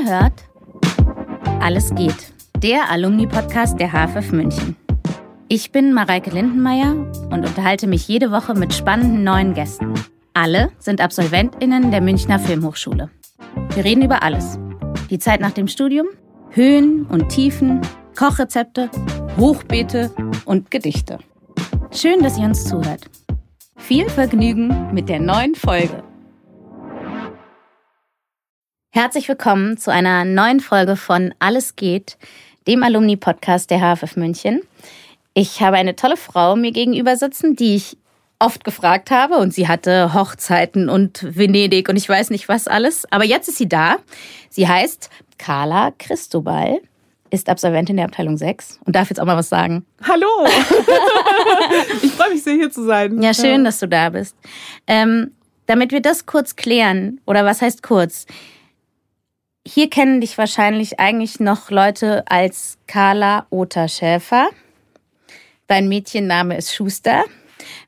Ihr hört Alles geht, der Alumni-Podcast der HFF München. Ich bin Mareike Lindenmeier und unterhalte mich jede Woche mit spannenden neuen Gästen. Alle sind AbsolventInnen der Münchner Filmhochschule. Wir reden über alles. Die Zeit nach dem Studium, Höhen und Tiefen, Kochrezepte, Hochbeete und Gedichte. Schön, dass ihr uns zuhört. Viel Vergnügen mit der neuen Folge. Herzlich willkommen zu einer neuen Folge von Alles geht, dem Alumni-Podcast der HFF München. Ich habe eine tolle Frau mir gegenüber sitzen, die ich oft gefragt habe und sie hatte Hochzeiten und Venedig und ich weiß nicht was alles. Aber jetzt ist sie da. Sie heißt Carla Christobal, ist Absolventin der Abteilung 6 und darf jetzt auch mal was sagen. Hallo! ich freue mich sehr, hier zu sein. Ja, schön, dass du da bist. Ähm, damit wir das kurz klären, oder was heißt kurz? Hier kennen dich wahrscheinlich eigentlich noch Leute als Carla Ota Schäfer. Dein Mädchenname ist Schuster.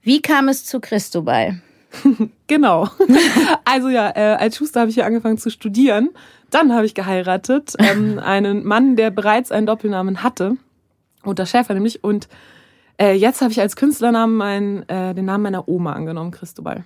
Wie kam es zu Christobal? genau. Also ja, äh, als Schuster habe ich hier angefangen zu studieren. Dann habe ich geheiratet. Ähm, einen Mann, der bereits einen Doppelnamen hatte. Ota Schäfer nämlich. Und äh, jetzt habe ich als Künstlernamen mein, äh, den Namen meiner Oma angenommen, Christobal.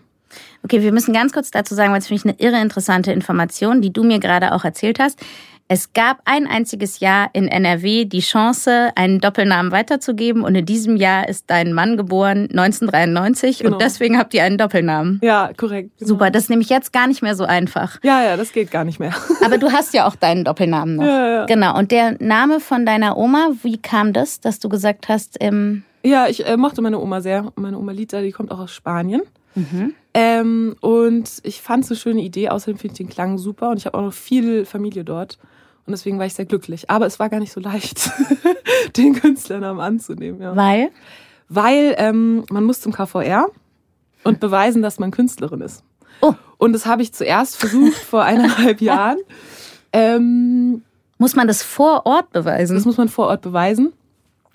Okay, wir müssen ganz kurz dazu sagen, weil es für mich eine irre interessante Information, die du mir gerade auch erzählt hast. Es gab ein einziges Jahr in NRW die Chance, einen Doppelnamen weiterzugeben und in diesem Jahr ist dein Mann geboren, 1993 genau. und deswegen habt ihr einen Doppelnamen. Ja, korrekt. Genau. Super, das ist nämlich jetzt gar nicht mehr so einfach. Ja, ja, das geht gar nicht mehr. Aber du hast ja auch deinen Doppelnamen noch. Ja, ja. Genau, und der Name von deiner Oma, wie kam das, dass du gesagt hast, ähm Ja, ich äh, mochte meine Oma sehr. Meine Oma Lita, die kommt auch aus Spanien. Mhm. Ähm, und ich fand es eine schöne Idee. Außerdem finde ich den Klang super und ich habe auch noch viel Familie dort. Und deswegen war ich sehr glücklich. Aber es war gar nicht so leicht, den Künstlernamen anzunehmen. Ja. Weil? Weil ähm, man muss zum KVR und beweisen, dass man Künstlerin ist. Oh. Und das habe ich zuerst versucht vor eineinhalb Jahren. Ähm, muss man das vor Ort beweisen? Das muss man vor Ort beweisen.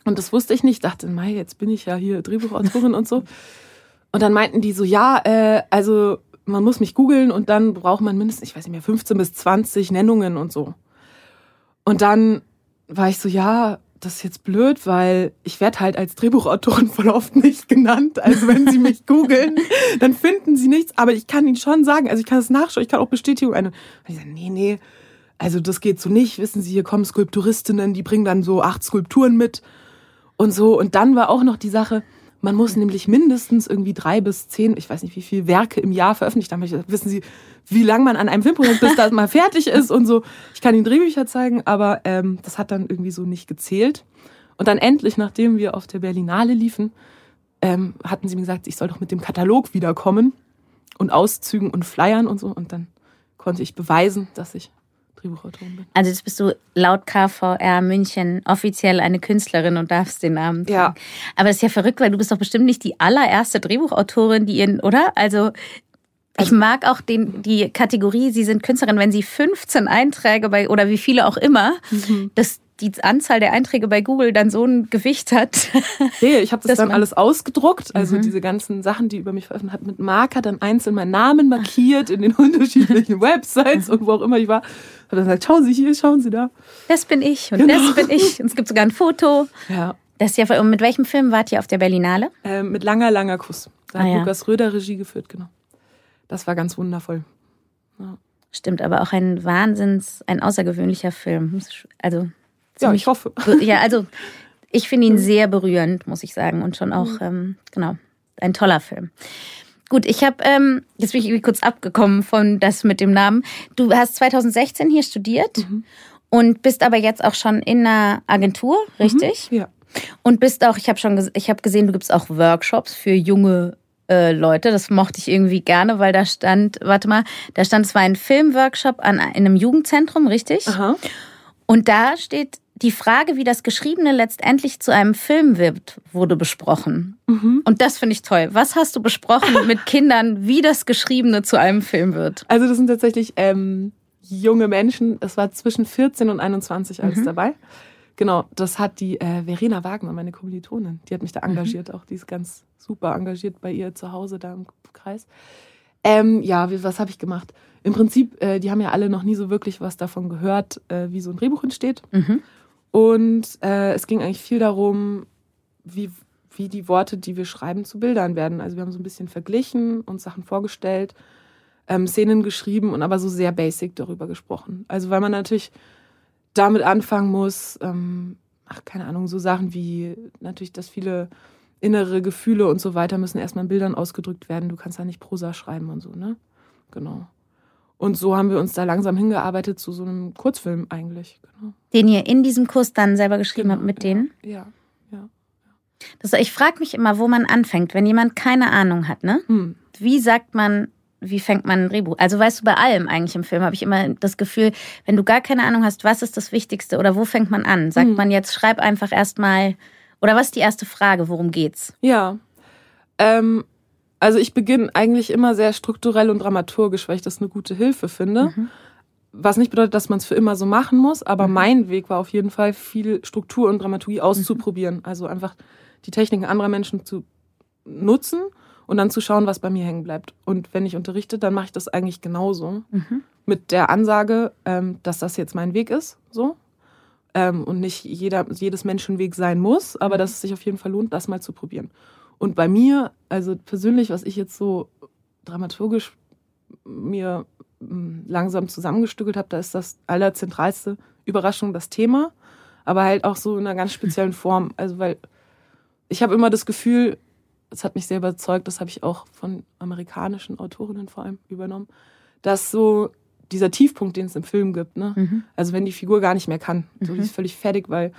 Und das wusste ich nicht. Ich dachte, Mai, jetzt bin ich ja hier Drehbuchautorin und so. Und dann meinten die so, ja, äh, also man muss mich googeln und dann braucht man mindestens, ich weiß nicht mehr, 15 bis 20 Nennungen und so. Und dann war ich so, ja, das ist jetzt blöd, weil ich werde halt als Drehbuchautorin voll oft nicht genannt. Also wenn sie mich googeln, dann finden sie nichts. Aber ich kann ihnen schon sagen, also ich kann es nachschauen, ich kann auch Bestätigung eine. Und ich sage, nee, nee, also das geht so nicht. Wissen Sie, hier kommen Skulpturistinnen, die bringen dann so acht Skulpturen mit und so. Und dann war auch noch die Sache, man muss nämlich mindestens irgendwie drei bis zehn, ich weiß nicht wie viele Werke im Jahr veröffentlicht haben. Wissen Sie, wie lange man an einem Filmprojekt bis das mal fertig ist und so. Ich kann Ihnen Drehbücher zeigen, aber ähm, das hat dann irgendwie so nicht gezählt. Und dann endlich, nachdem wir auf der Berlinale liefen, ähm, hatten sie mir gesagt, ich soll doch mit dem Katalog wiederkommen und Auszügen und Flyern und so. Und dann konnte ich beweisen, dass ich Drehbuchautorin bin. Also jetzt bist du laut KVR München offiziell eine Künstlerin und darfst den Namen tragen. Ja. Aber das ist ja verrückt, weil du bist doch bestimmt nicht die allererste Drehbuchautorin, die ihren, oder? Also ich also mag auch den, die Kategorie, Sie sind Künstlerin, wenn Sie 15 Einträge bei, oder wie viele auch immer, mhm. das die Anzahl der Einträge bei Google dann so ein Gewicht hat. Nee, ich habe das dann alles ausgedruckt, also mhm. diese ganzen Sachen, die über mich veröffentlicht hat, mit Marker dann einzeln meinen Namen markiert in den unterschiedlichen Websites und wo auch immer ich war. Habe dann gesagt, schauen Sie hier, schauen Sie da. Das bin ich und genau. das bin ich. Und es gibt sogar ein Foto. Ja. Das ist ja, und mit welchem Film wart ihr auf der Berlinale? Ähm, mit langer, langer Kuss. Da ah, hat ja. Lukas Röder Regie geführt, genau. Das war ganz wundervoll. Ja. Stimmt, aber auch ein Wahnsinns, ein außergewöhnlicher Film. Also ja, ich hoffe. Ja, also ich finde ihn sehr berührend, muss ich sagen. Und schon auch, ähm, genau, ein toller Film. Gut, ich habe, ähm, jetzt bin ich kurz abgekommen von das mit dem Namen. Du hast 2016 hier studiert mhm. und bist aber jetzt auch schon in einer Agentur, mhm. richtig? Mhm, ja. Und bist auch, ich habe schon, ich habe gesehen, du gibst auch Workshops für junge äh, Leute. Das mochte ich irgendwie gerne, weil da stand, warte mal, da stand, es war ein Filmworkshop an in einem Jugendzentrum, richtig? Aha. Und da steht die Frage, wie das Geschriebene letztendlich zu einem Film wird, wurde besprochen. Mhm. Und das finde ich toll. Was hast du besprochen mit Kindern, wie das Geschriebene zu einem Film wird? Also das sind tatsächlich ähm, junge Menschen. Es war zwischen 14 und 21 alles mhm. dabei. Genau, das hat die äh, Verena Wagner, meine Kommilitonin, die hat mich da mhm. engagiert. Mhm. Auch die ist ganz super engagiert bei ihr zu Hause da im Kreis. Ähm, ja, was habe ich gemacht? im Prinzip, äh, die haben ja alle noch nie so wirklich was davon gehört, äh, wie so ein Drehbuch entsteht. Mhm. Und äh, es ging eigentlich viel darum, wie, wie die Worte, die wir schreiben, zu Bildern werden. Also wir haben so ein bisschen verglichen und Sachen vorgestellt, ähm, Szenen geschrieben und aber so sehr basic darüber gesprochen. Also weil man natürlich damit anfangen muss, ähm, ach, keine Ahnung, so Sachen wie natürlich, dass viele innere Gefühle und so weiter müssen erstmal in Bildern ausgedrückt werden. Du kannst da nicht Prosa schreiben und so, ne? Genau. Und so haben wir uns da langsam hingearbeitet zu so einem Kurzfilm eigentlich. Genau. Den ihr in diesem Kurs dann selber geschrieben Genau, habt mit ja, denen? Ja, ja. Das, ich frage mich immer, wo man anfängt, wenn jemand keine Ahnung hat, ne? Hm. Wie sagt man, wie fängt man ein Drehbuch? Also weißt du, bei allem eigentlich im Film habe ich immer das Gefühl, wenn du gar keine Ahnung hast, was ist das Wichtigste oder wo fängt man an? Sagt Hm. man jetzt, schreib einfach erstmal, oder was ist die erste Frage, worum geht's? Ja. Ähm, also ich beginne eigentlich immer sehr strukturell und dramaturgisch, weil ich das eine gute Hilfe finde. Mhm. Was nicht bedeutet, dass man es für immer so machen muss, aber Mhm. mein Weg war auf jeden Fall, viel Struktur und Dramaturgie auszuprobieren. Also einfach die Techniken anderer Menschen zu nutzen und dann zu schauen, was bei mir hängen bleibt. Und wenn ich unterrichte, dann mache ich das eigentlich genauso. Mhm. Mit der Ansage, ähm, dass das jetzt mein Weg ist, so. Ähm, und nicht jeder, jedes Menschenweg sein muss, aber dass es sich auf jeden Fall lohnt, das mal zu probieren. Und bei mir, also persönlich, was ich jetzt so dramaturgisch mir mm, langsam zusammengestückelt habe, da ist das allerzentralste Überraschung das Thema, aber halt auch so in einer ganz speziellen Form. Also weil ich habe immer das Gefühl, es hat mich sehr überzeugt, das habe ich auch von amerikanischen Autorinnen vor allem übernommen, dass so dieser Tiefpunkt, den es im Film gibt, ne? Mhm. Also wenn die Figur gar nicht mehr kann, so die Mhm. ist völlig fertig, weil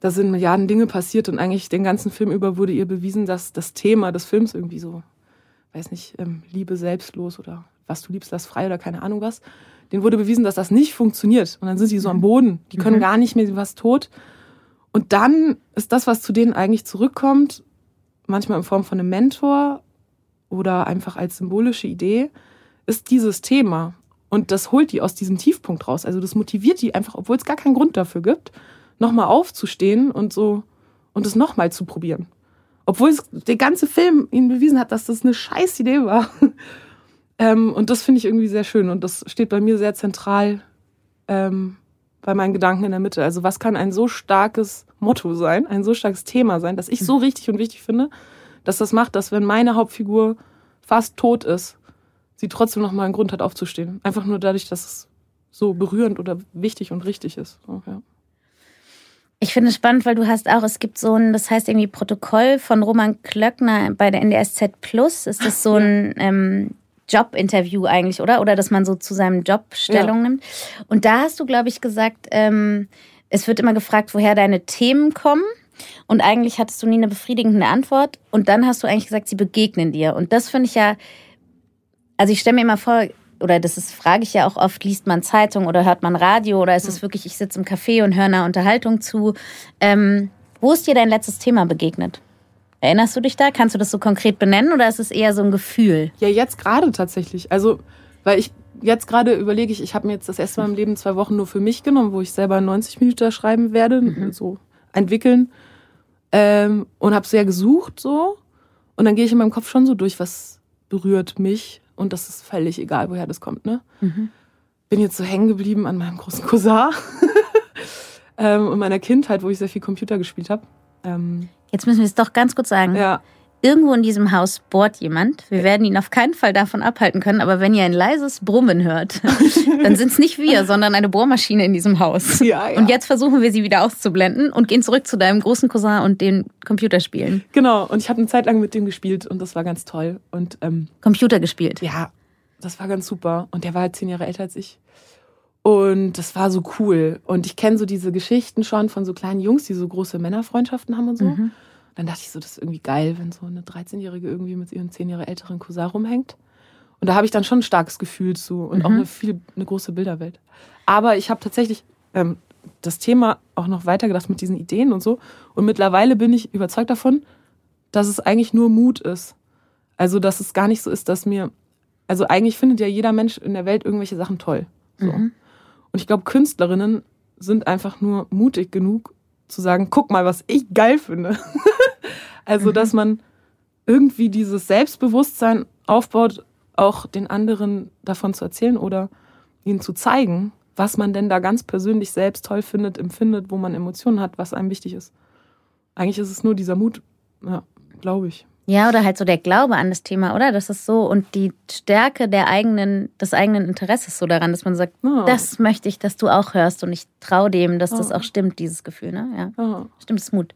da sind Milliarden Dinge passiert und eigentlich den ganzen Film über wurde ihr bewiesen, dass das Thema des Films irgendwie so, weiß nicht, ähm, Liebe selbstlos oder was du liebst, lass frei oder keine Ahnung was. Den wurde bewiesen, dass das nicht funktioniert. Und dann sind sie so am Boden. Die können Mhm. gar nicht mehr, sie was tot. Und dann ist das, was zu denen eigentlich zurückkommt, manchmal in Form von einem Mentor oder einfach als symbolische Idee, ist dieses Thema. Und das holt die aus diesem Tiefpunkt raus. Also das motiviert die einfach, obwohl es gar keinen Grund dafür gibt, nochmal aufzustehen und so und es nochmal zu probieren. Obwohl es der ganze Film ihnen bewiesen hat, dass das eine scheiß Idee war. ähm, und das finde ich irgendwie sehr schön. Und das steht bei mir sehr zentral ähm, bei meinen Gedanken in der Mitte. Also was kann ein so starkes Motto sein, ein so starkes Thema sein, das ich so richtig und wichtig finde, dass das macht, dass wenn meine Hauptfigur fast tot ist, sie trotzdem noch mal einen Grund hat aufzustehen. Einfach nur dadurch, dass es so berührend oder wichtig und richtig ist. So, ja. Ich finde es spannend, weil du hast auch, es gibt so ein, das heißt irgendwie Protokoll von Roman Klöckner bei der NDSZ Plus. Ist das so ein ähm, Jobinterview eigentlich, oder? Oder dass man so zu seinem Job Stellung nimmt. Und da hast du, glaube ich, gesagt, ähm, es wird immer gefragt, woher deine Themen kommen. Und eigentlich hattest du nie eine befriedigende Antwort. Und dann hast du eigentlich gesagt, sie begegnen dir. Und das finde ich ja, also ich stelle mir immer vor, oder das ist, frage ich ja auch oft, liest man Zeitung oder hört man Radio oder ist es wirklich, ich sitze im Café und höre einer Unterhaltung zu. Ähm, wo ist dir dein letztes Thema begegnet? Erinnerst du dich da? Kannst du das so konkret benennen oder ist es eher so ein Gefühl? Ja, jetzt gerade tatsächlich. Also, weil ich jetzt gerade überlege ich, ich habe mir jetzt das erste Mal im Leben zwei Wochen nur für mich genommen, wo ich selber 90 Minuten schreiben werde, so entwickeln. Ähm, und habe sehr gesucht so. Und dann gehe ich in meinem Kopf schon so durch, was berührt mich. Und das ist völlig egal, woher das kommt, ne? Bin jetzt so hängen geblieben an meinem großen Cousin ähm, und meiner Kindheit, wo ich sehr viel Computer gespielt habe. Ähm, Jetzt müssen wir es doch ganz kurz sagen. ja, Irgendwo in diesem Haus bohrt jemand. Wir werden ihn auf keinen Fall davon abhalten können, aber wenn ihr ein leises Brummen hört, dann sind es nicht wir, sondern eine Bohrmaschine in diesem Haus. Ja, ja. Und jetzt versuchen wir sie wieder auszublenden und gehen zurück zu deinem großen Cousin und den Computerspielen. genau. Und ich habe eine Zeit lang mit dem gespielt und das war ganz toll. Und ähm, Computer gespielt. ja, das war ganz super. Und der war halt zehn Jahre älter als ich. Und das war so cool. Und ich kenne so diese Geschichten schon von so kleinen Jungs, die so große Männerfreundschaften haben und so. Mhm. Dann dachte ich so, das ist irgendwie geil, wenn so eine 13-Jährige irgendwie mit ihrem zehn Jahre älteren Cousin rumhängt. Und da habe ich dann schon ein starkes Gefühl zu und auch Mhm. eine viel eine große Bilderwelt. Aber ich habe tatsächlich ähm, das Thema auch noch weitergedacht mit diesen Ideen und so. Und mittlerweile bin ich überzeugt davon, dass es eigentlich nur Mut ist. Also, dass es gar nicht so ist, dass mir. Also, eigentlich findet ja jeder Mensch in der Welt irgendwelche Sachen toll. So. Mhm. Und ich glaube, Künstlerinnen sind einfach nur mutig genug zu sagen, guck mal, was ich geil finde. also, Mhm. dass man irgendwie dieses Selbstbewusstsein aufbaut auch den anderen davon zu erzählen oder ihnen zu zeigen, was man denn da ganz persönlich selbst toll findet, empfindet, wo man Emotionen hat, was einem wichtig ist. Eigentlich ist es nur dieser Mut, ja, glaube ich. Ja, oder halt so der Glaube an das Thema, oder? Das ist so und die Stärke der eigenen, des eigenen Interesses so daran, dass man sagt, Ja. das möchte ich, dass du auch hörst und ich traue dem, dass das Ja. auch stimmt, dieses Gefühl, ne? Ja. Ja. Stimmt, das ist Mut.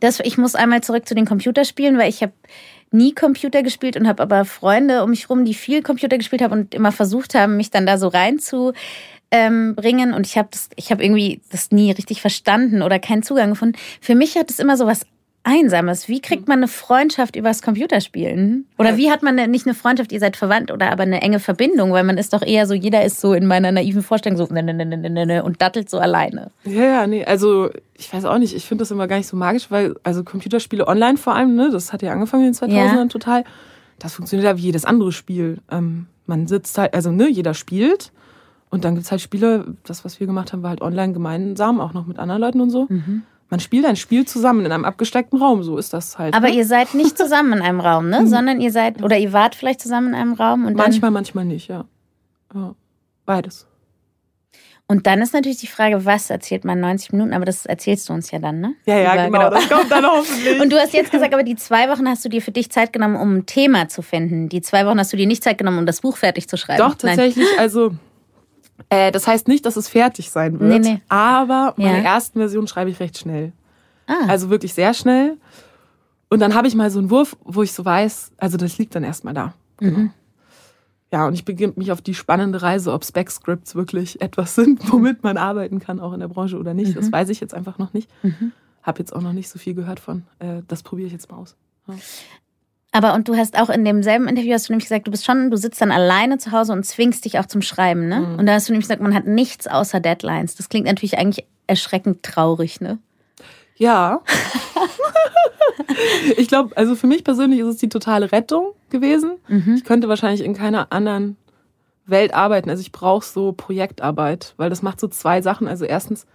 Das, ich muss einmal zurück zu den Computerspielen, weil ich habe nie Computer gespielt und habe aber Freunde um mich rum, die viel Computer gespielt haben und immer versucht haben, mich dann da so rein zu ähm, bringen. Und ich habe das, ich habe irgendwie das nie richtig verstanden oder keinen Zugang gefunden. Für mich hat es immer so was Einsames. Wie kriegt man eine Freundschaft übers Computerspielen? Oder wie hat man denn nicht eine Freundschaft, ihr seid verwandt oder aber eine enge Verbindung? Weil man ist doch eher so, jeder ist so in meiner naiven Vorstellung so ne, ne, ne, ne, ne, ne, und dattelt so alleine. Ja, ja, nee, also ich weiß auch nicht, ich finde das immer gar nicht so magisch, weil, also Computerspiele online vor allem, ne, das hat ja angefangen in den 2000ern Ja. total, das funktioniert ja wie jedes andere Spiel. Ähm, man sitzt halt, also ne, jeder spielt und dann gibt's halt Spiele, das, was wir gemacht haben, war halt online gemeinsam, auch noch mit anderen Leuten und so. Man spielt ein Spiel zusammen in einem abgesteckten Raum, so ist das halt. Aber ne? ihr seid nicht zusammen in einem Raum, ne? Sondern ihr seid, oder ihr wart vielleicht zusammen in einem Raum und dann. manchmal, manchmal nicht, ja. ja. Beides. Und dann ist natürlich die Frage, was erzählt man 90 Minuten? Aber das erzählst du uns ja dann, ne? Ja, ja, Über- genau, das kommt dann hoffentlich. Und du hast jetzt gesagt, aber die zwei Wochen hast du dir für dich Zeit genommen, um ein Thema zu finden. Die zwei Wochen hast du dir nicht Zeit genommen, um das Buch fertig zu schreiben. Doch, tatsächlich. Also, äh, das heißt nicht, dass es fertig sein wird. Nee, nee. Aber meine Ja. ersten Version schreibe ich recht schnell. Ah. Also wirklich sehr schnell. Und dann habe ich mal so einen Wurf, wo ich so weiß, also das liegt dann erstmal da. Genau. Mhm. Ja, und ich beginne mich auf die spannende Reise, ob Spec-Scripts wirklich etwas sind, womit man arbeiten kann, auch in der Branche oder nicht. Mhm. Das weiß ich jetzt einfach noch nicht. Habe jetzt auch noch nicht so viel gehört von. Äh, das probiere ich jetzt mal aus. Ja. Aber und du hast auch in demselben Interview hast du nämlich gesagt, du bist schon, du sitzt dann alleine zu Hause und zwingst dich auch zum Schreiben, ne? Mhm. Und da hast du nämlich gesagt, man hat nichts außer Deadlines. Das klingt natürlich eigentlich erschreckend traurig, ne? Ja. ich glaube, also für mich persönlich ist es die totale Rettung gewesen. Ich könnte wahrscheinlich in keiner anderen Welt arbeiten. Also ich brauche so Projektarbeit, weil das macht so zwei Sachen. Also erstens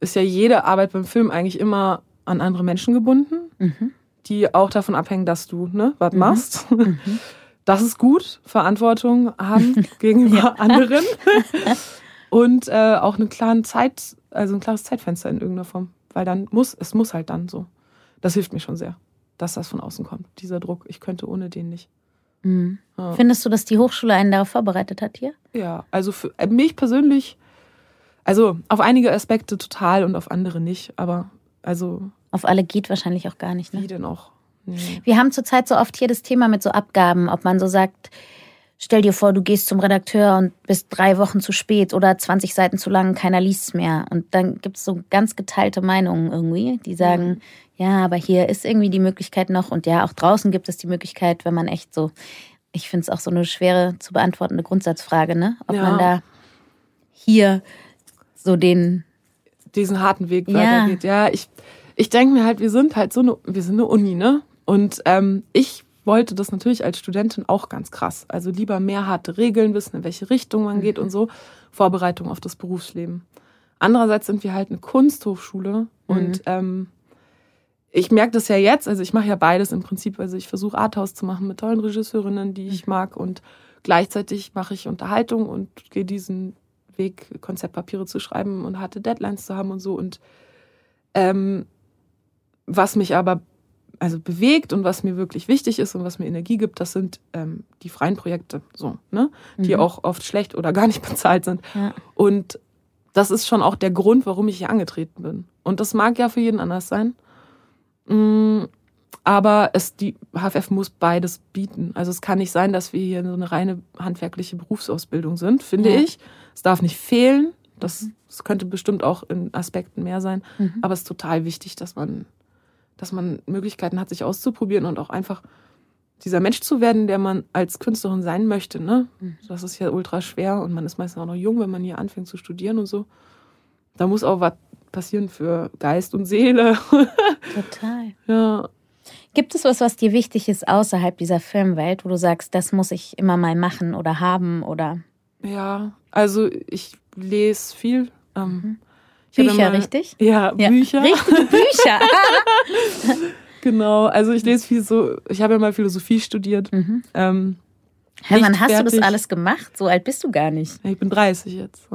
ist ja jede Arbeit beim Film eigentlich immer an andere Menschen gebunden, die auch davon abhängen, dass du ne, was machst. Das ist gut, Verantwortung haben gegenüber anderen und äh, auch eine klare Zeit, also ein klares Zeitfenster in irgendeiner Form, weil dann muss es muss halt dann so. Das hilft mir schon sehr, dass das von außen kommt, dieser Druck. Ich könnte ohne den nicht. Ja. Findest du, dass die Hochschule einen darauf vorbereitet hat hier? Ja, also für äh, mich persönlich, also auf einige Aspekte total und auf andere nicht, aber also Auf alle geht wahrscheinlich auch gar nicht, ne? wie denn auch? Nee. Wir haben zurzeit so oft hier das Thema mit so Abgaben, ob man so sagt, stell dir vor, du gehst zum Redakteur und bist drei Wochen zu spät oder 20 Seiten zu lang, keiner liest es mehr. Und dann gibt es so ganz geteilte Meinungen irgendwie, die sagen, ja, aber hier ist irgendwie die Möglichkeit noch und ja, auch draußen gibt es die Möglichkeit, wenn man echt so, ich finde es auch so eine schwere zu beantwortende Grundsatzfrage, ne? Ob Ja. man da hier so den, diesen harten Weg Ja. weitergeht. Ja, ich, ich denke mir halt, wir sind halt so eine, wir sind eine Uni, ne? Und ähm, ich wollte das natürlich als Studentin auch ganz krass. Also lieber mehr harte Regeln, wissen, in welche Richtung man geht und so. Vorbereitung auf das Berufsleben. Andererseits sind wir halt eine Kunsthochschule und ähm, ich merke das ja jetzt, also ich mache ja beides im Prinzip. Also ich versuche Arthouse zu machen mit tollen Regisseurinnen, die ich mag und gleichzeitig mache ich Unterhaltung und gehe diesen Weg, Konzeptpapiere zu schreiben und harte Deadlines zu haben und so. Und ähm, was mich aber also bewegt und was mir wirklich wichtig ist und was mir Energie gibt, das sind ähm, die freien Projekte, so, ne? Die Mhm. auch oft schlecht oder gar nicht bezahlt sind. Ja. Und das ist schon auch der Grund, warum ich hier angetreten bin. Und das mag ja für jeden anders sein. Mm, Aber es, die HFF muss beides bieten. Also es kann nicht sein, dass wir hier so eine reine handwerkliche Berufsausbildung sind, finde Ja. ich. Es darf nicht fehlen. Das, das könnte bestimmt auch in Aspekten mehr sein. Mhm. Aber es ist total wichtig, dass man, dass man Möglichkeiten hat, sich auszuprobieren und auch einfach dieser Mensch zu werden, der man als Künstlerin sein möchte. Ne? Das ist ja ultra schwer und man ist meistens auch noch jung, wenn man hier anfängt zu studieren und so. Da muss auch was passieren für Geist und Seele. total. ja. Gibt es was, was dir wichtig ist außerhalb dieser Filmwelt, wo du sagst, das muss ich immer mal machen oder haben oder Ja, also ich lese viel. Ähm, Mhm. Bücher, immer- richtig? Ja, Ja. Bücher. Richtige Bücher. Genau. Also ich lese viel so, ich habe ja mal Philosophie studiert. Mhm. Ähm, Hä, wann hast fertig. du das alles gemacht? So alt bist du gar nicht. Ich bin 30 jetzt.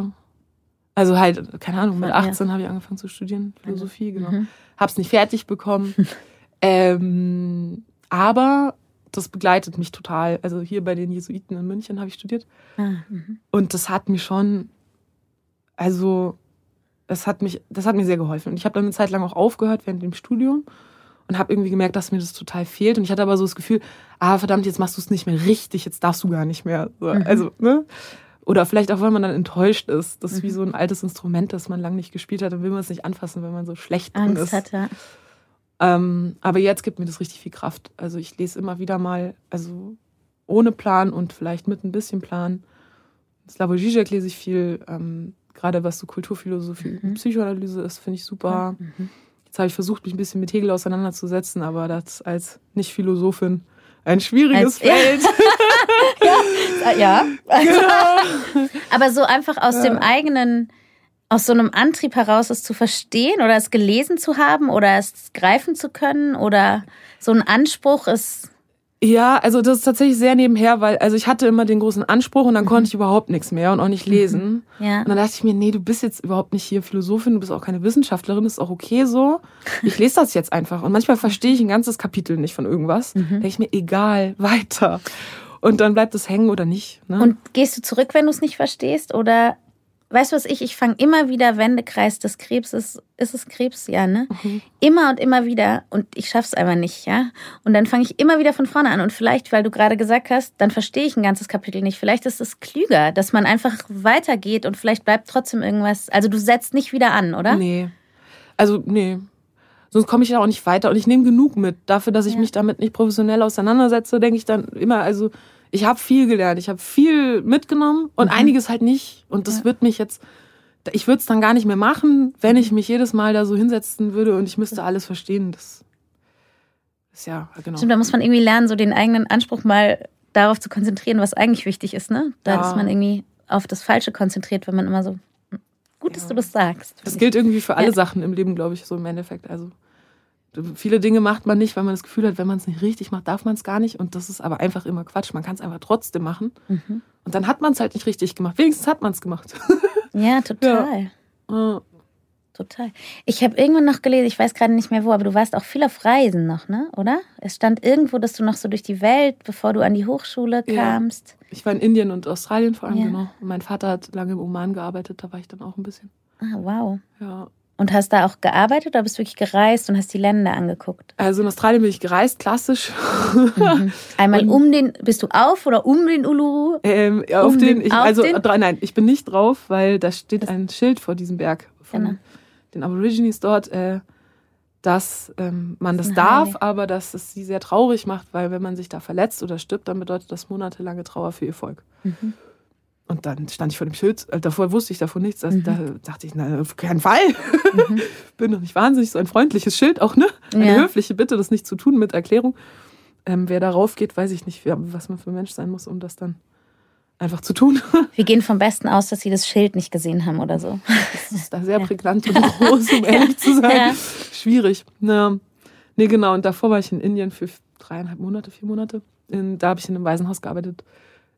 Also halt, keine Ahnung, mit 18 ja. habe ich angefangen zu studieren, Philosophie, genau. Mhm. Hab's nicht fertig bekommen. ähm, aber das begleitet mich total. Also hier bei den Jesuiten in München habe ich studiert. Ah, mhm. und das hat mir schon, also das hat mich, das hat mir sehr geholfen. Und ich habe dann eine Zeit lang auch aufgehört während dem Studium und habe irgendwie gemerkt, dass mir das total fehlt. Und ich hatte aber so das Gefühl, ah verdammt, jetzt machst du es nicht mehr richtig, jetzt darfst du gar nicht mehr. So, mhm. Also ne? Oder vielleicht auch, weil man dann enttäuscht ist. Das ist mhm. wie so ein altes Instrument, das man lange nicht gespielt hat. Dann will man es nicht anfassen, wenn man so schlecht Angst drin ist. Hat, ja. Ähm, aber jetzt gibt mir das richtig viel Kraft. Also ich lese immer wieder mal, also ohne Plan und vielleicht mit ein bisschen Plan. Slavoj Žižek lese ich viel, ähm, gerade was so Kulturphilosophie mhm. und Psychoanalyse ist, finde ich super. Mhm. Jetzt habe ich versucht, mich ein bisschen mit Hegel auseinanderzusetzen, aber das als Nicht-Philosophin ein schwieriges als, Feld. Ja, ja. Genau. aber so einfach aus ja. dem eigenen aus so einem Antrieb heraus es zu verstehen oder es gelesen zu haben oder es greifen zu können oder so ein Anspruch ist. Ja, also das ist tatsächlich sehr nebenher, weil also ich hatte immer den großen Anspruch und dann mhm. konnte ich überhaupt nichts mehr und auch nicht lesen. Mhm. Ja. Und dann dachte ich mir, nee, du bist jetzt überhaupt nicht hier Philosophin, du bist auch keine Wissenschaftlerin, ist auch okay so. Ich lese das jetzt einfach und manchmal verstehe ich ein ganzes Kapitel nicht von irgendwas. Mhm. Denke ich mir, egal, weiter. Und dann bleibt es hängen oder nicht. Ne? Und gehst du zurück, wenn du es nicht verstehst oder weißt du was ich, ich fange immer wieder Wendekreis des Krebses, ist es Krebs, ja, ne? Mhm. Immer und immer wieder und ich schaff's einfach nicht, ja? Und dann fange ich immer wieder von vorne an und vielleicht, weil du gerade gesagt hast, dann verstehe ich ein ganzes Kapitel nicht. Vielleicht ist es klüger, dass man einfach weitergeht und vielleicht bleibt trotzdem irgendwas, also du setzt nicht wieder an, oder? Nee. Also, nee. Sonst komme ich ja auch nicht weiter und ich nehme genug mit. Dafür, dass ich ja. mich damit nicht professionell auseinandersetze, denke ich dann immer, also ich habe viel gelernt, ich habe viel mitgenommen und mhm. einiges halt nicht. Und das ja. wird mich jetzt, ich würde es dann gar nicht mehr machen, wenn ich mich jedes Mal da so hinsetzen würde und ich müsste alles verstehen. Das ist ja, genau. Stimmt, da muss man irgendwie lernen, so den eigenen Anspruch mal darauf zu konzentrieren, was eigentlich wichtig ist, ne? Da ja. ist man irgendwie auf das Falsche konzentriert, wenn man immer so, hm, gut, ja. dass du das sagst. Das gilt irgendwie für alle Sachen im Leben, glaube ich, so im Endeffekt. Also Viele Dinge macht man nicht, weil man das Gefühl hat, wenn man es nicht richtig macht, darf man es gar nicht. Und das ist aber einfach immer Quatsch. Man kann es einfach trotzdem machen. Mhm. Und dann hat man es halt nicht richtig gemacht. Wenigstens hat man es gemacht. Ja, total. Ja. Total. Ich habe irgendwann noch gelesen, ich weiß gerade nicht mehr wo, aber du warst auch viel auf Reisen noch, ne? Oder? Es stand irgendwo, dass du noch so durch die Welt, bevor du an die Hochschule kamst. Ja. Ich war in Indien und Australien vor allem, ja. genau. Und mein Vater hat lange im Oman gearbeitet, da war ich dann auch ein bisschen. Ah, wow. Ja. Und hast da auch gearbeitet oder bist du wirklich gereist und hast die Länder angeguckt? Also in Australien bin ich gereist, klassisch. Mhm. Einmal und um den, bist du auf oder um den Uluru? Ähm, auf um den, ich, auf also den? nein, ich bin nicht drauf, weil da steht das ein Schild vor diesem Berg von genau. den Aborigines dort, äh, dass ähm, man das, das darf, Heilig. aber dass es sie sehr traurig macht, weil wenn man sich da verletzt oder stirbt, dann bedeutet das monatelange Trauer für ihr Volk. Mhm. Und dann stand ich vor dem Schild, äh, davor wusste ich davon nichts. Also mhm. Da dachte ich, na, auf keinen Fall. Mhm. Bin doch nicht wahnsinnig, so ein freundliches Schild auch, ne? Eine ja. höfliche Bitte, das nicht zu tun mit Erklärung. Ähm, wer darauf geht, weiß ich nicht, was man für ein Mensch sein muss, um das dann einfach zu tun. Wir gehen vom Besten aus, dass Sie das Schild nicht gesehen haben oder so. Das ist da sehr ja. prägnant und groß, um ehrlich zu sein. Ja. Schwierig. Na, nee, genau. Und davor war ich in Indien für dreieinhalb Monate, vier Monate. In, da habe ich in einem Waisenhaus gearbeitet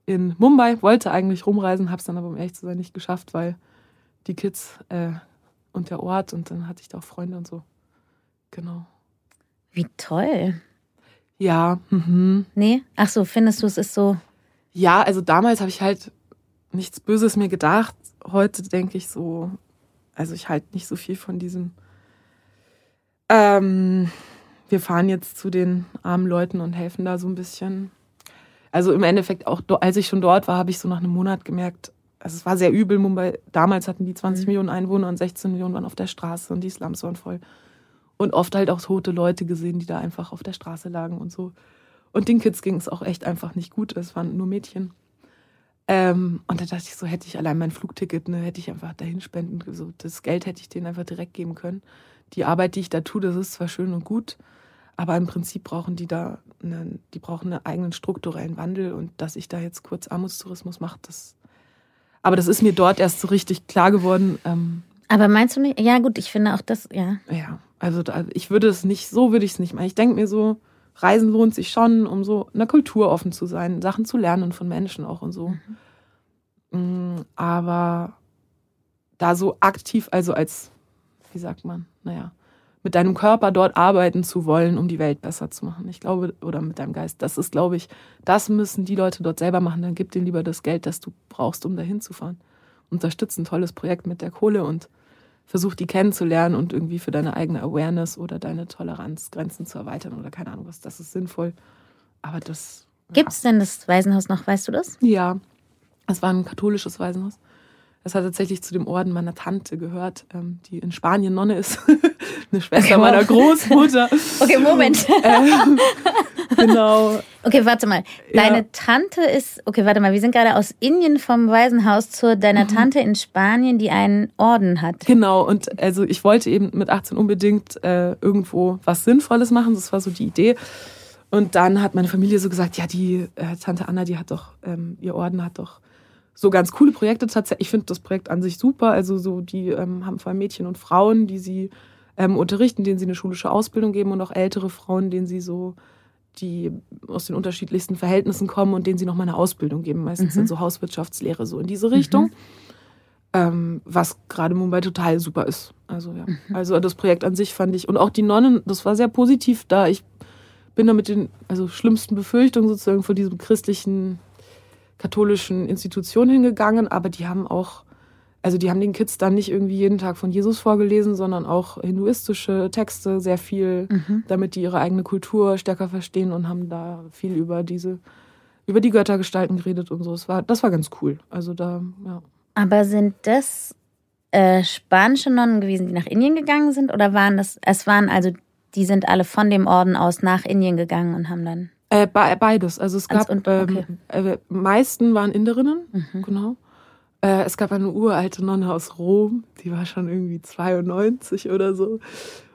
in Mumbai, wollte eigentlich rumreisen, habe es dann aber, um ehrlich zu sein, nicht geschafft, weil die Kids äh, und der Ort und dann hatte ich da auch Freunde und so. Genau. Wie toll. Ja. Mhm. Nee? Ach so, findest du, es ist so. Ja, also damals habe ich halt nichts Böses mir gedacht. Heute denke ich so, also ich halte nicht so viel von diesem. Ähm, wir fahren jetzt zu den armen Leuten und helfen da so ein bisschen. Also im Endeffekt auch, als ich schon dort war, habe ich so nach einem Monat gemerkt, also es war sehr übel. Mumbai, damals hatten die 20 mhm. Millionen Einwohner und 16 Millionen waren auf der Straße und die Slums waren voll. Und oft halt auch tote Leute gesehen, die da einfach auf der Straße lagen und so. Und den Kids ging es auch echt einfach nicht gut. Es waren nur Mädchen. Ähm, und da dachte ich so, hätte ich allein mein Flugticket, ne, hätte ich einfach dahin spenden. So, das Geld hätte ich denen einfach direkt geben können. Die Arbeit, die ich da tue, das ist zwar schön und gut, aber im Prinzip brauchen die da, eine, die brauchen einen eigenen strukturellen Wandel und dass ich da jetzt kurz Armutstourismus mache, das. Aber das ist mir dort erst so richtig klar geworden. Ähm, aber meinst du nicht? Ja, gut, ich finde auch das, ja. Ja, also da, ich würde es nicht, so würde ich es nicht machen. Ich denke mir so, Reisen lohnt sich schon, um so einer Kultur offen zu sein, Sachen zu lernen von Menschen auch und so. Mhm. Aber da so aktiv, also als, wie sagt man, naja, mit deinem Körper dort arbeiten zu wollen, um die Welt besser zu machen. Ich glaube, oder mit deinem Geist, das ist, glaube ich, das müssen die Leute dort selber machen. Dann gib denen lieber das Geld, das du brauchst, um dahin zu fahren. Unterstützt ein tolles Projekt mit der Kohle und versuch die kennenzulernen und irgendwie für deine eigene Awareness oder deine Toleranzgrenzen zu erweitern oder keine Ahnung was. Das ist sinnvoll. Aber das. Gibt es denn das Waisenhaus noch, weißt du das? Ja, es war ein katholisches Waisenhaus. Es hat tatsächlich zu dem Orden meiner Tante gehört, ähm, die in Spanien Nonne ist. Eine Schwester meiner Großmutter. okay, Moment. Ähm, genau. Okay, warte mal. Deine ja. Tante ist, okay, warte mal, wir sind gerade aus Indien vom Waisenhaus zu deiner mhm. Tante in Spanien, die einen Orden hat. Genau, und also ich wollte eben mit 18 unbedingt äh, irgendwo was Sinnvolles machen. Das war so die Idee. Und dann hat meine Familie so gesagt, ja, die äh, Tante Anna, die hat doch, ähm, ihr Orden hat doch so ganz coole Projekte tatsächlich. Ich finde das Projekt an sich super. Also so, die ähm, haben vor allem Mädchen und Frauen, die sie ähm, unterrichten, denen sie eine schulische Ausbildung geben und auch ältere Frauen, denen sie so die aus den unterschiedlichsten Verhältnissen kommen und denen sie nochmal eine Ausbildung geben. Meistens mhm. in so Hauswirtschaftslehre, so in diese Richtung. Mhm. Ähm, was gerade Mumbai total super ist. Also ja. Mhm. Also das Projekt an sich fand ich. Und auch die Nonnen, das war sehr positiv da. Ich bin da mit den also schlimmsten Befürchtungen sozusagen vor diesem christlichen katholischen Institutionen hingegangen, aber die haben auch, also die haben den Kids dann nicht irgendwie jeden Tag von Jesus vorgelesen, sondern auch hinduistische Texte, sehr viel, mhm. damit die ihre eigene Kultur stärker verstehen und haben da viel über diese, über die Göttergestalten geredet und so. Das war, das war ganz cool. Also da, ja. Aber sind das äh, spanische Nonnen gewesen, die nach Indien gegangen sind? Oder waren das, es waren also, die sind alle von dem Orden aus nach Indien gegangen und haben dann. Äh, beides. Also es gab, und, okay. ähm, äh, meisten waren Inderinnen, mhm. genau. Äh, es gab eine uralte Nonne aus Rom, die war schon irgendwie 92 oder so.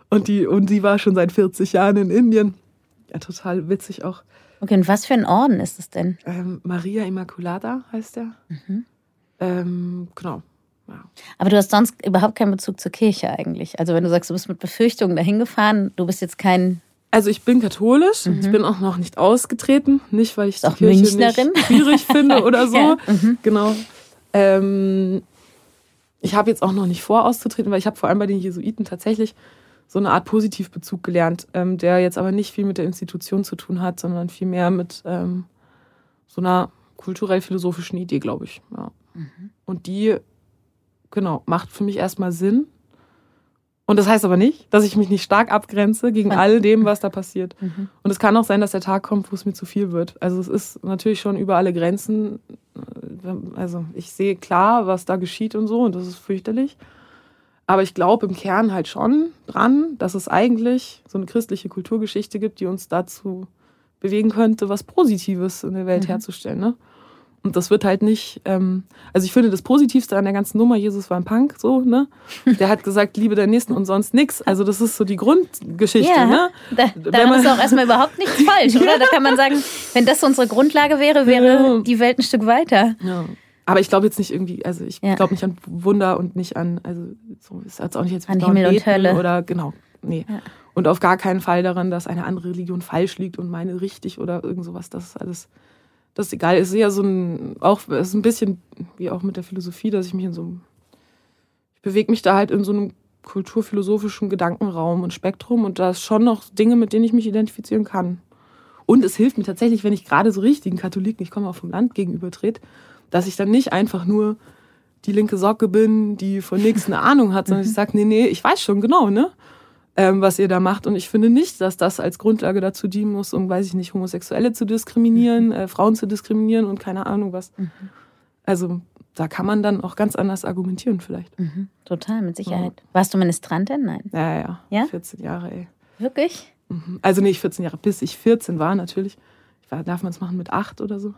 Und die, und die war schon seit 40 Jahren in Indien. Ja, total witzig auch. Okay, und was für ein Orden ist es denn? Ähm, Maria Immaculata heißt der. Mhm. Ähm, genau. Ja. Aber du hast sonst überhaupt keinen Bezug zur Kirche eigentlich. Also wenn du sagst, du bist mit Befürchtungen dahin gefahren, du bist jetzt kein also ich bin katholisch, mhm. ich bin auch noch nicht ausgetreten, nicht weil ich die Kirche Münchnerin. nicht schwierig finde oder so. ja. mhm. Genau. Ähm, ich habe jetzt auch noch nicht vor auszutreten, weil ich habe vor allem bei den Jesuiten tatsächlich so eine Art Positivbezug gelernt, ähm, der jetzt aber nicht viel mit der Institution zu tun hat, sondern viel mehr mit ähm, so einer kulturell-philosophischen Idee, glaube ich. Ja. Mhm. Und die, genau, macht für mich erstmal Sinn. Und das heißt aber nicht, dass ich mich nicht stark abgrenze gegen all dem, was da passiert. Mhm. Und es kann auch sein, dass der Tag kommt, wo es mir zu viel wird. Also es ist natürlich schon über alle Grenzen. Also ich sehe klar, was da geschieht und so, und das ist fürchterlich. Aber ich glaube im Kern halt schon dran, dass es eigentlich so eine christliche Kulturgeschichte gibt, die uns dazu bewegen könnte, was Positives in der Welt mhm. herzustellen. Ne? Und das wird halt nicht, ähm, also ich finde das Positivste an der ganzen Nummer, Jesus war ein Punk, so, ne? Der hat gesagt, liebe deinen Nächsten und sonst nix. Also das ist so die Grundgeschichte, ja, ne? Da, daran ist auch erstmal überhaupt nichts falsch, oder? Da kann man sagen, wenn das unsere Grundlage wäre, wäre ja. die Welt ein Stück weiter. Ja. Aber ich glaube jetzt nicht irgendwie, also ich ja. glaube nicht an Wunder und nicht an, also so ist jetzt auch nicht jetzt an Himmel und Hölle oder genau, nee. Ja. Und auf gar keinen Fall daran, dass eine andere Religion falsch liegt und meine richtig oder irgend sowas. Das ist alles das ist egal. Es ist ja so ein, auch, es ist ein bisschen wie auch mit der Philosophie, dass ich mich in so einem, ich bewege mich da halt in so einem kulturphilosophischen Gedankenraum und Spektrum und da ist schon noch Dinge, mit denen ich mich identifizieren kann. Und es hilft mir tatsächlich, wenn ich gerade so richtigen Katholiken, ich komme auch vom Land gegenübertrete, dass ich dann nicht einfach nur die linke Socke bin, die von nichts eine Ahnung hat, sondern ich sage, nee, nee, ich weiß schon genau, ne? Ähm, was ihr da macht. Und ich finde nicht, dass das als Grundlage dazu dienen muss, um, weiß ich nicht, Homosexuelle zu diskriminieren, mhm. äh, Frauen zu diskriminieren und keine Ahnung was. Mhm. Also da kann man dann auch ganz anders argumentieren vielleicht. Mhm. Total, mit Sicherheit. Ja. Warst du Ministrantin? Nein. Ja, ja, ja. 14 Jahre, ey. Wirklich? Mhm. Also nicht 14 Jahre, bis ich 14 war natürlich. Ich war, darf man es machen mit 8 oder so?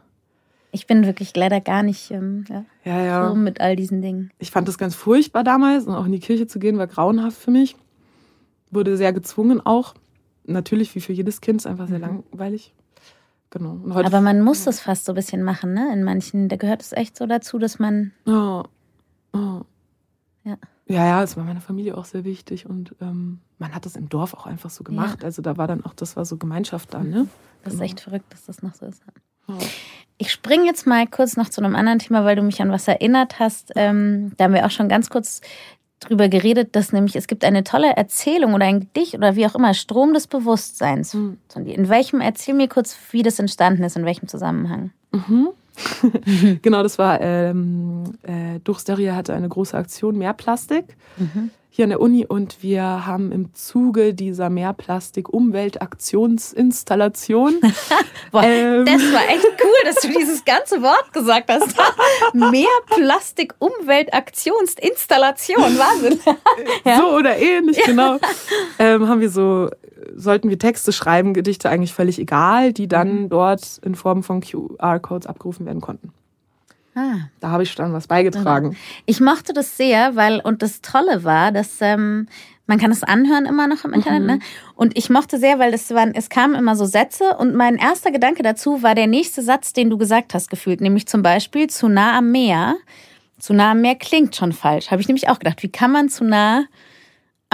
Ich bin wirklich leider gar nicht ähm, ja, ja, ja. mit all diesen Dingen. Ich fand das ganz furchtbar damals und auch in die Kirche zu gehen war grauenhaft für mich wurde sehr gezwungen auch. Natürlich, wie für jedes Kind, ist einfach sehr mhm. langweilig. Genau. Aber man muss das fast so ein bisschen machen, ne? In manchen, da gehört es echt so dazu, dass man. Oh. Oh. Ja. Ja, ja, es war meiner Familie auch sehr wichtig und ähm, man hat das im Dorf auch einfach so gemacht. Ja. Also da war dann auch, das war so Gemeinschaft dann, ne? Das genau. ist echt verrückt, dass das noch so ist. Ja. Ich springe jetzt mal kurz noch zu einem anderen Thema, weil du mich an was erinnert hast. Ähm, da haben wir auch schon ganz kurz drüber geredet, dass nämlich es gibt eine tolle Erzählung oder ein Gedicht oder wie auch immer, Strom des Bewusstseins. Mhm. In welchem, erzähl mir kurz, wie das entstanden ist, in welchem Zusammenhang. Mhm. genau, das war, ähm, äh, Durchsteria hatte eine große Aktion, Mehrplastik. Mhm hier an der Uni und wir haben im Zuge dieser Mehrplastik-Umweltaktionsinstallation. ähm, das war echt cool, dass du dieses ganze Wort gesagt hast. Mehrplastik-Umweltaktionsinstallation, Wahnsinn. ja? So oder ähnlich, genau. Ähm, haben wir so, sollten wir Texte schreiben, Gedichte eigentlich völlig egal, die dann mhm. dort in Form von QR-Codes abgerufen werden konnten. Ah. Da habe ich dann was beigetragen. Ich mochte das sehr, weil, und das Tolle war, dass ähm, man kann es anhören immer noch im Internet, mhm. ne? Und ich mochte sehr, weil das waren, es kamen immer so Sätze und mein erster Gedanke dazu war der nächste Satz, den du gesagt hast, gefühlt, nämlich zum Beispiel zu nah am Meer. Zu nah am Meer klingt schon falsch. Habe ich nämlich auch gedacht, wie kann man zu nah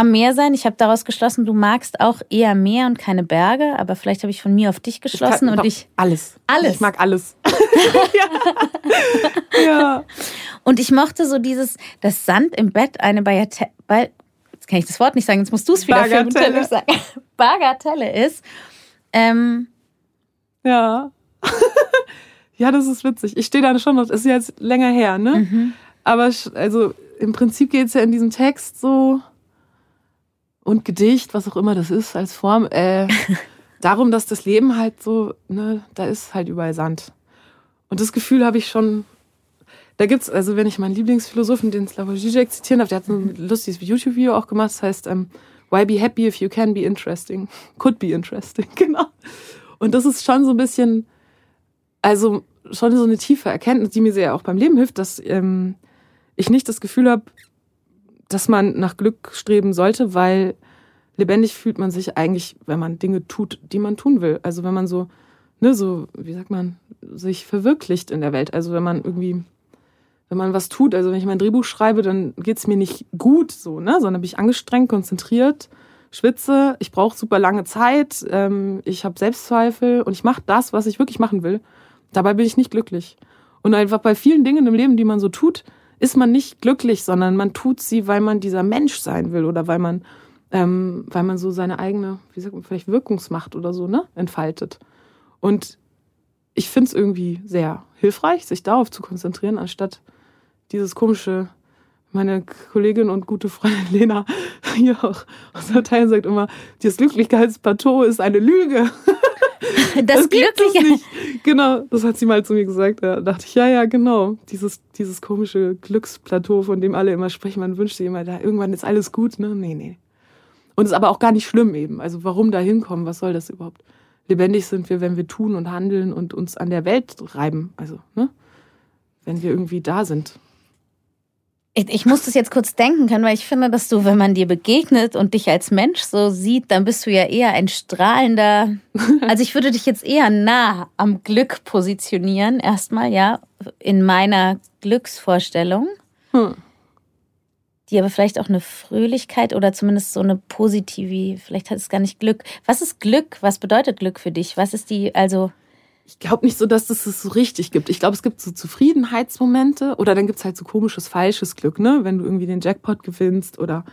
am Meer sein. Ich habe daraus geschlossen, du magst auch eher Meer und keine Berge, aber vielleicht habe ich von mir auf dich geschlossen ich und ich. Alles. Alles. Ich mag alles. ja. ja. Und ich mochte so dieses, das Sand im Bett eine Bagatelle, jetzt kann ich das Wort nicht sagen, jetzt musst du es wieder Bagatelle. sagen. Bagatelle ist. Ähm, ja. ja, das ist witzig. Ich stehe da schon noch, das ist jetzt länger her, ne? Mhm. Aber also im Prinzip geht es ja in diesem Text so und Gedicht, was auch immer das ist als Form, äh, darum, dass das Leben halt so, ne, da ist halt überall Sand. Und das Gefühl habe ich schon, da gibt's, also wenn ich meinen Lieblingsphilosophen, den Slavoj Žižek zitieren darf, der hat ein lustiges YouTube-Video auch gemacht, das heißt, ähm, Why be happy if you can be interesting? Could be interesting, genau. Und das ist schon so ein bisschen, also schon so eine tiefe Erkenntnis, die mir sehr auch beim Leben hilft, dass ähm, ich nicht das Gefühl habe, dass man nach Glück streben sollte, weil lebendig fühlt man sich eigentlich, wenn man Dinge tut, die man tun will. Also wenn man so, ne, so, wie sagt man, sich verwirklicht in der Welt. Also wenn man irgendwie, wenn man was tut, also wenn ich mein Drehbuch schreibe, dann geht's mir nicht gut so, ne, sondern bin ich angestrengt, konzentriert, schwitze, ich brauche super lange Zeit, ähm, ich habe Selbstzweifel und ich mache das, was ich wirklich machen will. Dabei bin ich nicht glücklich. Und einfach bei vielen Dingen im Leben, die man so tut, ist man nicht glücklich, sondern man tut sie, weil man dieser Mensch sein will oder weil man, ähm, weil man so seine eigene, wie sagt man, vielleicht Wirkungsmacht oder so, ne, entfaltet. Und ich finde es irgendwie sehr hilfreich, sich darauf zu konzentrieren, anstatt dieses komische, meine Kollegin und gute Freundin Lena hier auch aus Latein sagt immer, das Glücklichkeitsplateau ist eine Lüge. Das, das Glückliche. Nicht. Genau, das hat sie mal zu mir gesagt. Da dachte ich, ja, ja, genau. Dieses, dieses komische Glücksplateau, von dem alle immer sprechen, man wünscht sich immer, da irgendwann ist alles gut, ne? Nee, nee. Und ist aber auch gar nicht schlimm eben. Also warum da hinkommen? Was soll das überhaupt? Lebendig sind wir, wenn wir tun und handeln und uns an der Welt reiben. Also, ne? Wenn wir irgendwie da sind. Ich, ich muss das jetzt kurz denken können, weil ich finde, dass du, wenn man dir begegnet und dich als Mensch so sieht, dann bist du ja eher ein strahlender. Also ich würde dich jetzt eher nah am Glück positionieren, erstmal, ja, in meiner Glücksvorstellung. Hm. Die aber vielleicht auch eine Fröhlichkeit oder zumindest so eine positive, vielleicht hat es gar nicht Glück. Was ist Glück? Was bedeutet Glück für dich? Was ist die, also ich glaube nicht so, dass es das so richtig gibt. Ich glaube, es gibt so Zufriedenheitsmomente oder dann gibt es halt so komisches, falsches Glück, ne? Wenn du irgendwie den Jackpot gewinnst oder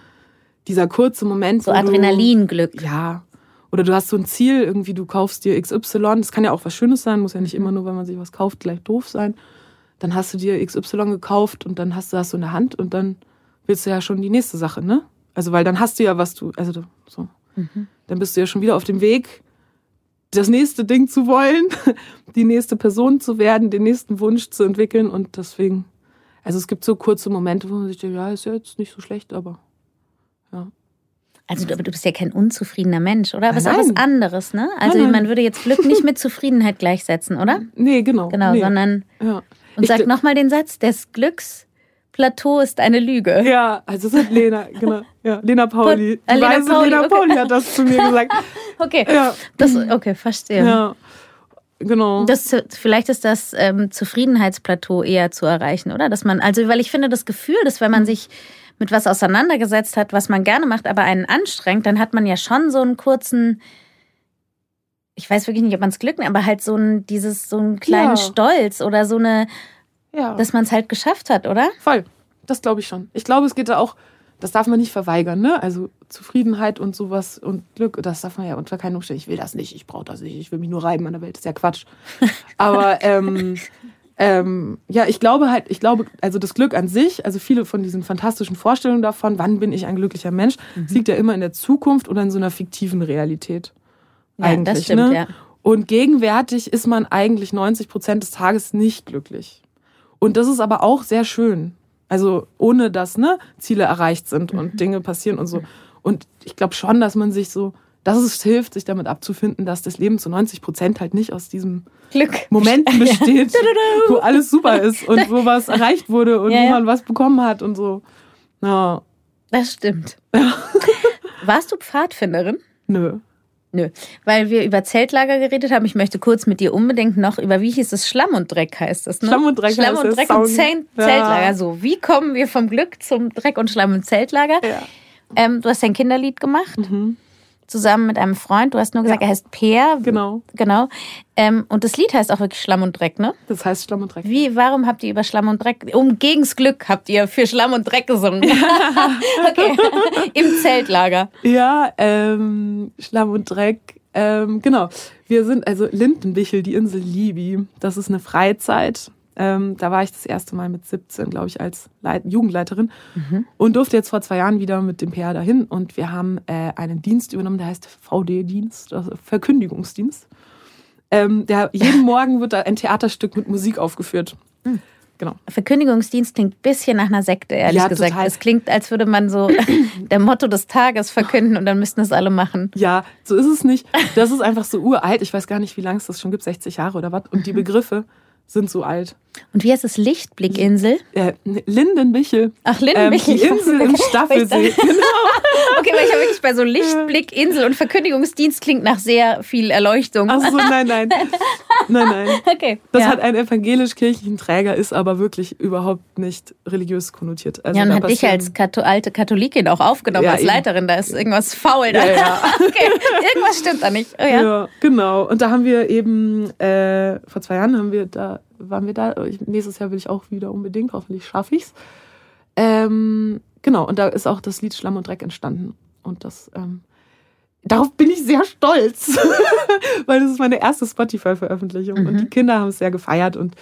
dieser kurze Moment. So Adrenalinglück. Ja. Oder du hast so ein Ziel, irgendwie du kaufst dir XY. Das kann ja auch was Schönes sein, muss ja nicht immer nur, wenn man sich was kauft, gleich doof sein. Dann hast du dir XY gekauft und dann hast du das so in der Hand und dann willst du ja schon die nächste Sache, ne? Also, weil dann hast du ja was du, also so. Mhm. Dann bist du ja schon wieder auf dem Weg das nächste Ding zu wollen, die nächste Person zu werden, den nächsten Wunsch zu entwickeln und deswegen, also es gibt so kurze Momente, wo man sich denkt, ja, ist ja jetzt nicht so schlecht, aber ja. Also du, du bist ja kein unzufriedener Mensch, oder? Aber es ist auch was anderes, ne? Also nein, nein. man würde jetzt Glück nicht mit Zufriedenheit gleichsetzen, oder? Nee, genau. Genau, nee. sondern ja. und sag nochmal den Satz, des Glücks Plateau ist eine Lüge. Ja, also das hat Lena, genau. Ja, Lena Pauli. Die äh, Lena Pauli, Lena okay. Pauli hat das zu mir gesagt. okay. Ja. Das, okay, verstehe. Ja. Genau. Das, vielleicht ist das ähm, Zufriedenheitsplateau eher zu erreichen, oder? Dass man, also, weil ich finde das Gefühl, dass wenn man sich mit was auseinandergesetzt hat, was man gerne macht, aber einen anstrengt, dann hat man ja schon so einen kurzen, ich weiß wirklich nicht, ob man es Glück nennt, aber halt so ein, dieses, so einen kleinen Ja. Stolz oder so eine, Ja. dass man es halt geschafft hat, oder? Voll. Das glaube ich schon. Ich glaube, es geht da auch, das darf man nicht verweigern, ne? Also Zufriedenheit und sowas und Glück, das darf man ja unter keinen Umständen. Ich will das nicht, ich brauche das nicht, ich will mich nur reiben an der Welt. Das ist ja Quatsch. Aber ähm, ähm, ja, ich glaube halt, ich glaube, also das Glück an sich, also viele von diesen fantastischen Vorstellungen davon, wann bin ich ein glücklicher Mensch, Mhm. liegt ja immer in der Zukunft oder in so einer fiktiven Realität. eigentlich, das stimmt, ne? ja. Und gegenwärtig ist man eigentlich 90 Prozent des Tages nicht glücklich. Und das ist aber auch sehr schön. Also ohne dass ne, Ziele erreicht sind Mhm. und Dinge passieren und so. Und ich glaube schon, dass man sich so, dass es hilft, sich damit abzufinden, dass das Leben zu 90 Prozent halt nicht aus diesem Glück. Moment besteht, wo alles super ist und wo was erreicht wurde und Ja, wo ja. man was bekommen hat und so. Ja, Das stimmt. Warst du Pfadfinderin? nö. Nö, weil wir über Zeltlager geredet haben. Ich möchte kurz mit dir unbedingt noch über, wie hieß es, Schlamm und Dreck heißt das, ne? Schlamm und Dreck Schlamm heißt und. Dreck und. Zelt Ja. Zeltlager. So, wie kommen wir vom Glück zum Dreck und Schlamm und Zeltlager? Ja. Ähm, du hast ein Kinderlied gemacht, Mhm. Zusammen mit einem Freund. Du hast nur gesagt, Ja. er heißt Peer. Genau. Genau. Ähm, und das Lied heißt auch wirklich Schlamm und Dreck, ne? Das heißt Schlamm und Dreck. Wie, warum habt ihr über Schlamm und Dreck, um gegens Glück habt ihr für Schlamm und Dreck gesungen? okay. Im Zeltlager. Ja, ähm, Schlamm und Dreck. Ähm, genau. Wir sind also Lindenbichel, die Insel Libi. Das ist eine Freizeit. Ähm, da war ich das erste Mal mit 17, glaube ich, als Leit Jugendleiterin und durfte jetzt vor zwei Jahren wieder mit dem PR dahin. Und wir haben äh, einen Dienst übernommen, der heißt VD-Dienst, also Verkündigungsdienst. Ähm, der, jeden Morgen wird da ein Theaterstück mit Musik aufgeführt. Genau. Verkündigungsdienst klingt ein bisschen nach einer Sekte, ehrlich Ja, gesagt. total. Es klingt, als würde man so der Motto des Tages verkünden und dann müssten es alle machen. Ja, so ist es nicht. Das ist einfach so uralt. Ich weiß gar nicht, wie lange es das schon gibt, 60 Jahre oder was. Und die Begriffe sind so alt. Und wie heißt es? Lichtblickinsel? Äh, Lindenbichel. Ach, Ähm, Lindenbichel. die Insel im Staffelsee. Genau. Okay, weil ich habe wirklich bei so Lichtblickinsel und Verkündigungsdienst klingt nach sehr viel Erleuchtung. Ach so, nein, nein. Nein, nein. Okay. Das ja. hat einen evangelisch-kirchlichen Träger, ist aber wirklich überhaupt nicht religiös konnotiert. Also ja, und hat dich als Kato alte Katholikin auch aufgenommen Ja, als eben. Leiterin. Da ist irgendwas faul. Da. Ja. Okay, irgendwas stimmt da nicht. Oh, ja. Ja. genau. Und da haben wir eben, äh, vor zwei Jahren haben wir da, waren wir da, ich, nächstes Jahr will ich auch wieder unbedingt, hoffentlich schaffe ich's. Ähm, genau, und da ist auch das Lied Schlamm und Dreck entstanden. Und das, ähm, darauf bin ich sehr stolz, weil das ist meine erste Spotify-Veröffentlichung. Und Mhm. die Kinder haben es sehr gefeiert und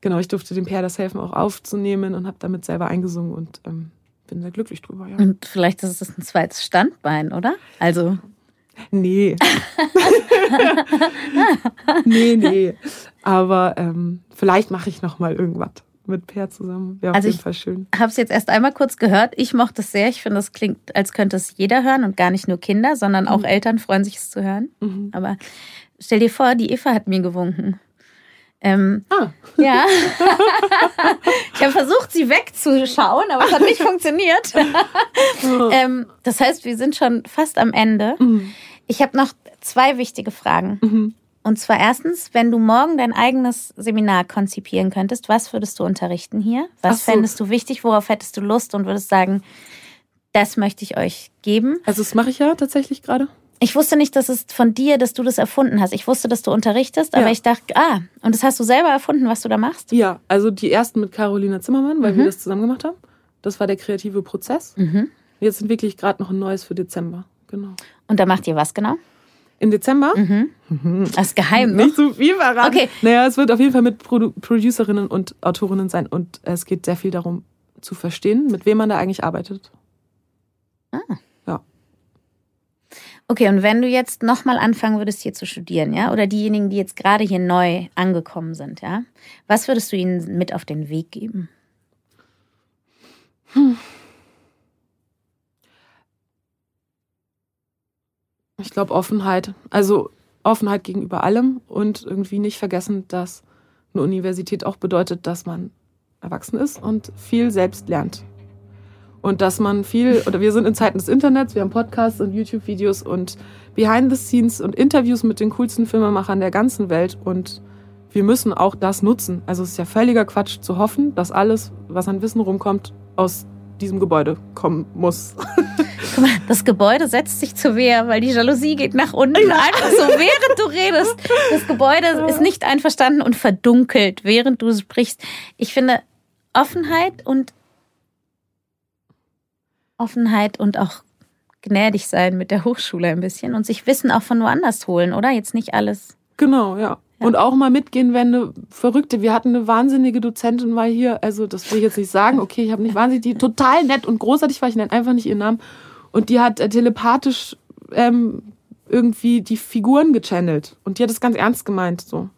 genau, ich durfte dem Per das helfen, auch aufzunehmen und habe damit selber eingesungen und ähm, bin sehr glücklich drüber, ja. Und vielleicht ist es ein zweites Standbein, oder? Also, Nee. nee, nee. Aber ähm, vielleicht mache ich noch mal irgendwas mit Per zusammen. Wäre auf Also jeden ich- Fall schön. habe es jetzt erst einmal kurz gehört. Ich mochte es sehr. Ich finde, es klingt, als könnte es jeder hören und gar nicht nur Kinder, sondern auch Eltern freuen sich, es zu hören. Mhm. Aber stell dir vor, die Eva hat mir gewunken. Ähm, Ah, ja. ich habe versucht, sie wegzuschauen, aber es hat nicht funktioniert. ähm, das heißt, wir sind schon fast am Ende. Mhm. Ich habe noch zwei wichtige Fragen. Mhm. Und zwar erstens, wenn du morgen dein eigenes Seminar konzipieren könntest, was würdest du unterrichten hier? Was so. fändest du wichtig? Worauf hättest du Lust und würdest sagen, das möchte ich euch geben? also das mache ich ja tatsächlich gerade. Ich wusste nicht, dass es von dir, dass du das erfunden hast. Ich wusste, dass du unterrichtest, aber Ja. ich dachte, ah, und das hast du selber erfunden, was du da machst? Ja, also die ersten mit Carolina Zimmermann, weil Mhm. wir das zusammen gemacht haben. Das war der kreative Prozess. Mhm. Jetzt entwickle ich gerade noch ein neues für Dezember. Genau. Und da macht ihr was genau? Im Dezember? Mhm. Das ist geheim, ne? Nicht zu viel verraten. Okay. Naja, es wird auf jeden Fall mit Produ Producerinnen und Autorinnen sein und es geht sehr viel darum zu verstehen, mit wem man da eigentlich arbeitet. Okay, und wenn du jetzt nochmal anfangen würdest, hier zu studieren, ja, oder diejenigen, die jetzt gerade hier neu angekommen sind, ja, was würdest du ihnen mit auf den Weg geben? Ich glaube Offenheit. Also Offenheit gegenüber allem und irgendwie nicht vergessen, dass eine Universität auch bedeutet, dass man erwachsen ist und viel selbst lernt. Und dass man viel, oder wir sind in Zeiten des Internets, wir haben Podcasts und YouTube-Videos und Behind the Scenes und Interviews mit den coolsten Filmemachern der ganzen Welt und wir müssen auch das nutzen. Also es ist ja völliger Quatsch zu hoffen, dass alles, was an Wissen rumkommt, aus diesem Gebäude kommen muss. Guck mal, das Gebäude setzt sich zur Wehr, weil die Jalousie geht nach unten. Einfach so, während du redest. Das Gebäude ist nicht einverstanden und verdunkelt, während du sprichst. Ich finde Offenheit und Offenheit und auch gnädig sein mit der Hochschule ein bisschen und sich Wissen auch von woanders holen, oder? Jetzt nicht alles. Genau, ja. Ja. Und auch mal mitgehen, wenn eine Verrückte, wir hatten eine wahnsinnige Dozentin mal hier, also das will ich jetzt nicht sagen, okay, ich habe nicht wahnsinnig, die total nett und großartig war, ich nenne einfach nicht ihren Namen. Und die hat äh, telepathisch ähm, irgendwie die Figuren gechannelt. Und die hat es ganz ernst gemeint, so.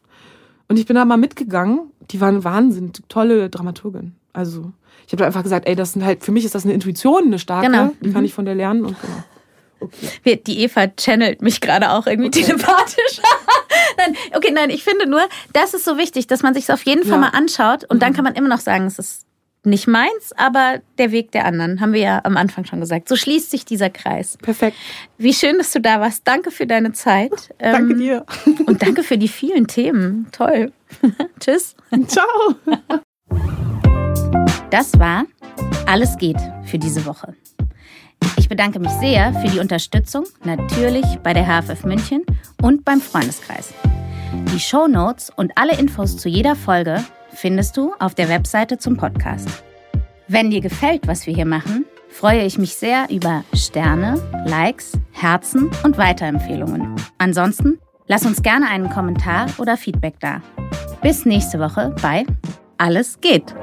Und ich bin da mal mitgegangen, die waren Wahnsinn, tolle Dramaturgin. Also, ich habe einfach gesagt, ey, das sind halt, für mich ist das eine Intuition, eine starke, Genau. die kann ich von der lernen und genau. Okay. Die Eva channelt mich gerade auch irgendwie telepathisch. nein, okay, nein, ich finde nur, das ist so wichtig, dass man sich auf jeden Fall Ja. mal anschaut und dann kann man immer noch sagen, es ist nicht meins, aber der Weg der anderen, haben wir ja am Anfang schon gesagt. So schließt sich dieser Kreis. Perfekt. Wie schön, dass du da warst. Danke für deine Zeit. Danke Ähm, dir. Und danke für die vielen Themen. Toll. Tschüss. Ciao. Das war Alles geht für diese Woche. Ich bedanke mich sehr für die Unterstützung, natürlich bei der HFF München und beim Freundeskreis. Die Shownotes und alle Infos zu jeder Folge findest du auf der Webseite zum Podcast. Wenn dir gefällt, was wir hier machen, freue ich mich sehr über Sterne, Likes, Herzen und Weiterempfehlungen. Ansonsten lass uns gerne einen Kommentar oder Feedback da. Bis nächste Woche bei Alles geht.